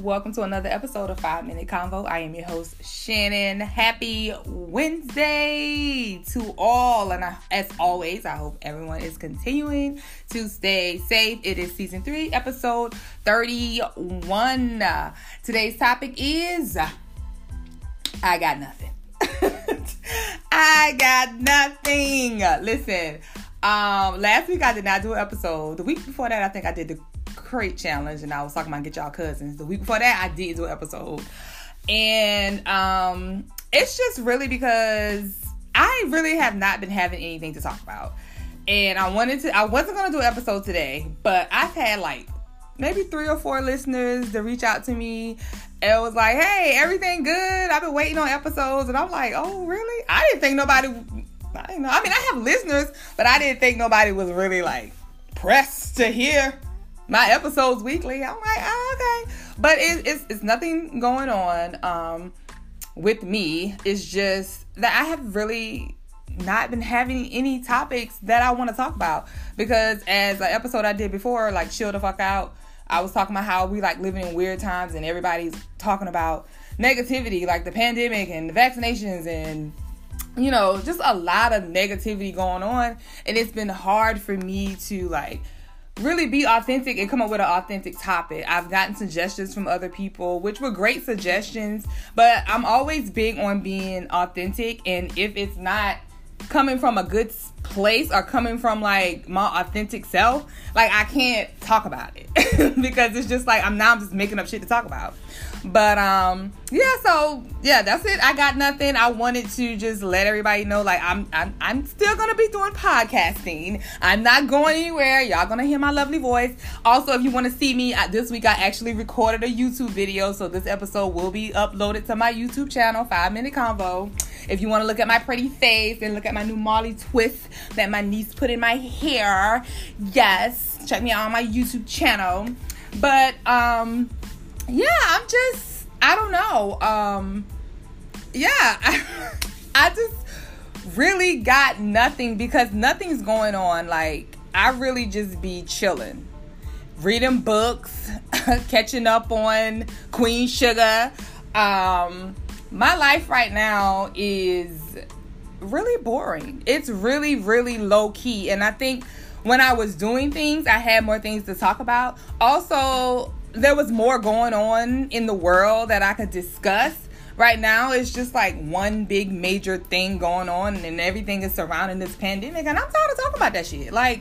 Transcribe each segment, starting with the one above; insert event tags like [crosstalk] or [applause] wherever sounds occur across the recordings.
Welcome to another episode of Five Minute Convo. I am your host, Shannon. Happy Wednesday to all. And I, as always, I hope everyone is continuing to stay safe. It is season three, episode 31. Today's topic is I got nothing. [laughs] I got nothing. Listen, um, last week I did not do an episode. The week before that, I think I did the crate challenge and I was talking about get y'all cousins. The week before that, I did do an episode. And um it's just really because I really have not been having anything to talk about. And I wanted to I wasn't gonna do an episode today, but I've had like maybe three or four listeners to reach out to me and was like, hey, everything good? I've been waiting on episodes. And I'm like, oh, really? I didn't think nobody, I know. I mean, I have listeners, but I didn't think nobody was really like pressed to hear my episodes weekly. I'm like, oh, okay. But it, it's, it's nothing going on um, with me. It's just that I have really not been having any topics that I want to talk about because as an episode I did before, like chill the fuck out, I was talking about how we like living in weird times and everybody's talking about negativity, like the pandemic and the vaccinations and you know, just a lot of negativity going on. And it's been hard for me to like really be authentic and come up with an authentic topic. I've gotten suggestions from other people, which were great suggestions, but I'm always big on being authentic. And if it's not coming from a good place or coming from like my authentic self, like I can't talk about it [laughs] because it's just like I'm now I'm just making up shit to talk about. But um yeah, so yeah, that's it. I got nothing. I wanted to just let everybody know like I'm I'm I'm still gonna be doing podcasting. I'm not going anywhere. Y'all gonna hear my lovely voice. Also, if you want to see me uh, this week, I actually recorded a YouTube video, so this episode will be uploaded to my YouTube channel, Five Minute Convo. If you want to look at my pretty face and look at my new Marley twist that my niece put in my hair, yes, check me out on my YouTube channel. But um yeah, I'm just I don't know. Um yeah, I, [laughs] I just really got nothing because nothing's going on. Like I really just be chilling. Reading books, [laughs] catching up on Queen Sugar. Um my life right now is really boring. It's really, really low key. And I think when I was doing things, I had more things to talk about. Also, there was more going on in the world that I could discuss. Right now, it's just like one big major thing going on, and everything is surrounding this pandemic. And I'm tired of talking about that shit. Like,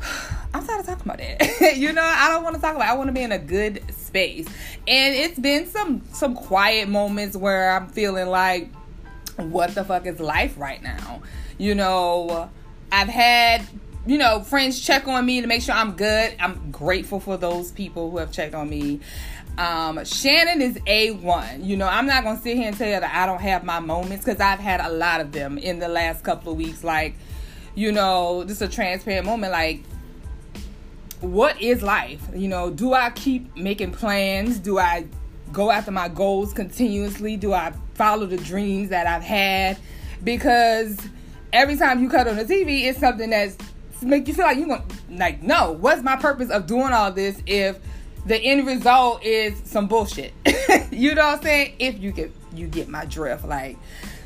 [sighs] I'm tired of talking about it. [laughs] you know, I don't want to talk about. It. I want to be in a good space. And it's been some some quiet moments where I'm feeling like, what the fuck is life right now? You know, I've had you know, friends check on me to make sure I'm good. I'm grateful for those people who have checked on me. Um, Shannon is A1. You know, I'm not going to sit here and tell you that I don't have my moments because I've had a lot of them in the last couple of weeks. Like, you know, just a transparent moment. Like, what is life? You know, do I keep making plans? Do I go after my goals continuously? Do I follow the dreams that I've had? Because every time you cut on the TV, it's something that's make you feel like you're going like no what's my purpose of doing all this if the end result is some bullshit [laughs] you know what i'm saying if you get you get my drift like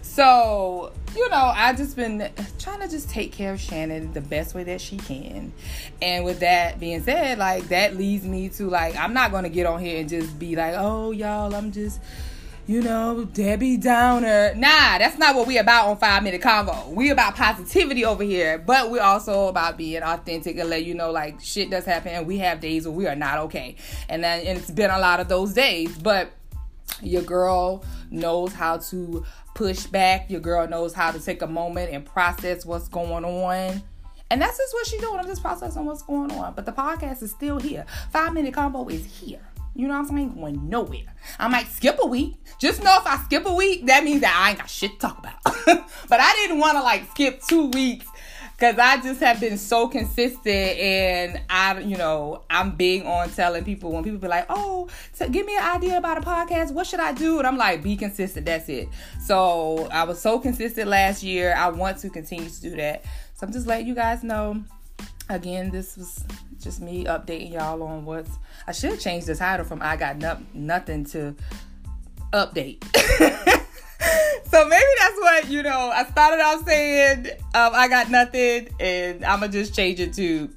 so you know i just been trying to just take care of shannon the best way that she can and with that being said like that leads me to like i'm not gonna get on here and just be like oh y'all i'm just you know, Debbie Downer. Nah, that's not what we about on Five Minute Convo. We about positivity over here, but we're also about being authentic and let you know like shit does happen and we have days where we are not okay. And then and it's been a lot of those days, but your girl knows how to push back. Your girl knows how to take a moment and process what's going on. And that's just what she's doing. I'm just processing what's going on. But the podcast is still here. Five Minute Convo is here. You know what I'm saying? Going nowhere. I might skip a week. Just know if I skip a week, that means that I ain't got shit to talk about. [laughs] but I didn't want to like skip two weeks because I just have been so consistent and I, you know, I'm big on telling people when people be like, oh, give me an idea about a podcast. What should I do? And I'm like, be consistent. That's it. So I was so consistent last year. I want to continue to do that. So I'm just letting you guys know again, this was just me updating y'all on what's. I should change the title from "I Got no, Nothing" to "Update." [laughs] so maybe that's what you know. I started off saying um, "I got nothing," and I'm gonna just change it to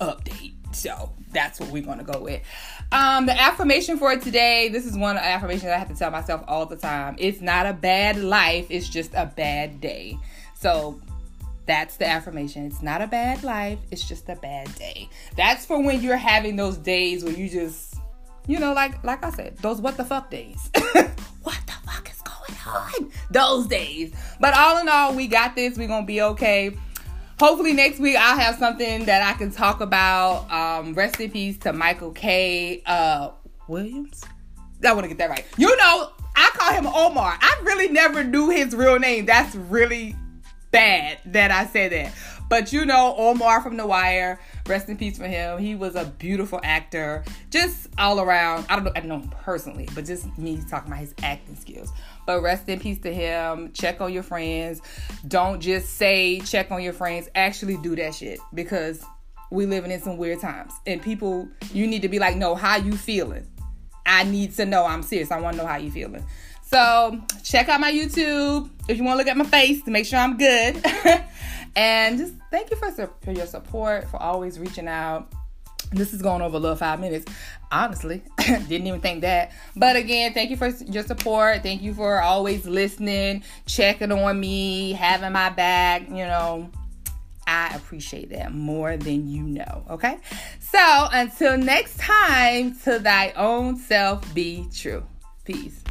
"Update." So that's what we're gonna go with. Um, the affirmation for today. This is one affirmation I have to tell myself all the time. It's not a bad life. It's just a bad day. So that's the affirmation. It's not a bad life, it's just a bad day. That's for when you're having those days where you just, you know, like like I said, those what the fuck days. [laughs] going on? Those days. But all in all, we got this. We're gonna be okay. Hopefully next week I'll have something that I can talk about. Um, peace to Michael K. Uh, Williams. I want to get that right. You know, I call him Omar. I really never knew his real name. That's really bad that I said that. But you know, Omar from The Wire, rest in peace for him. He was a beautiful actor, just all around. I don't know, I don't know him personally, but just me talking about his acting skills. But rest in peace to him. Check on your friends. Don't just say check on your friends. Actually do that shit because we living in some weird times. And people, you need to be like, no, how you feeling? I need to know. I'm serious. I want to know how you feeling. So check out my YouTube if you want to look at my face to make sure I'm good. [laughs] and just thank you for, for your support, for always reaching out. This is going over a little five minutes. Honestly, [laughs] didn't even think that. But again, thank you for your support. Thank you for always listening, checking on me, having my back. You know, I appreciate that more than you know. Okay. So until next time, to thy own self be true. Peace.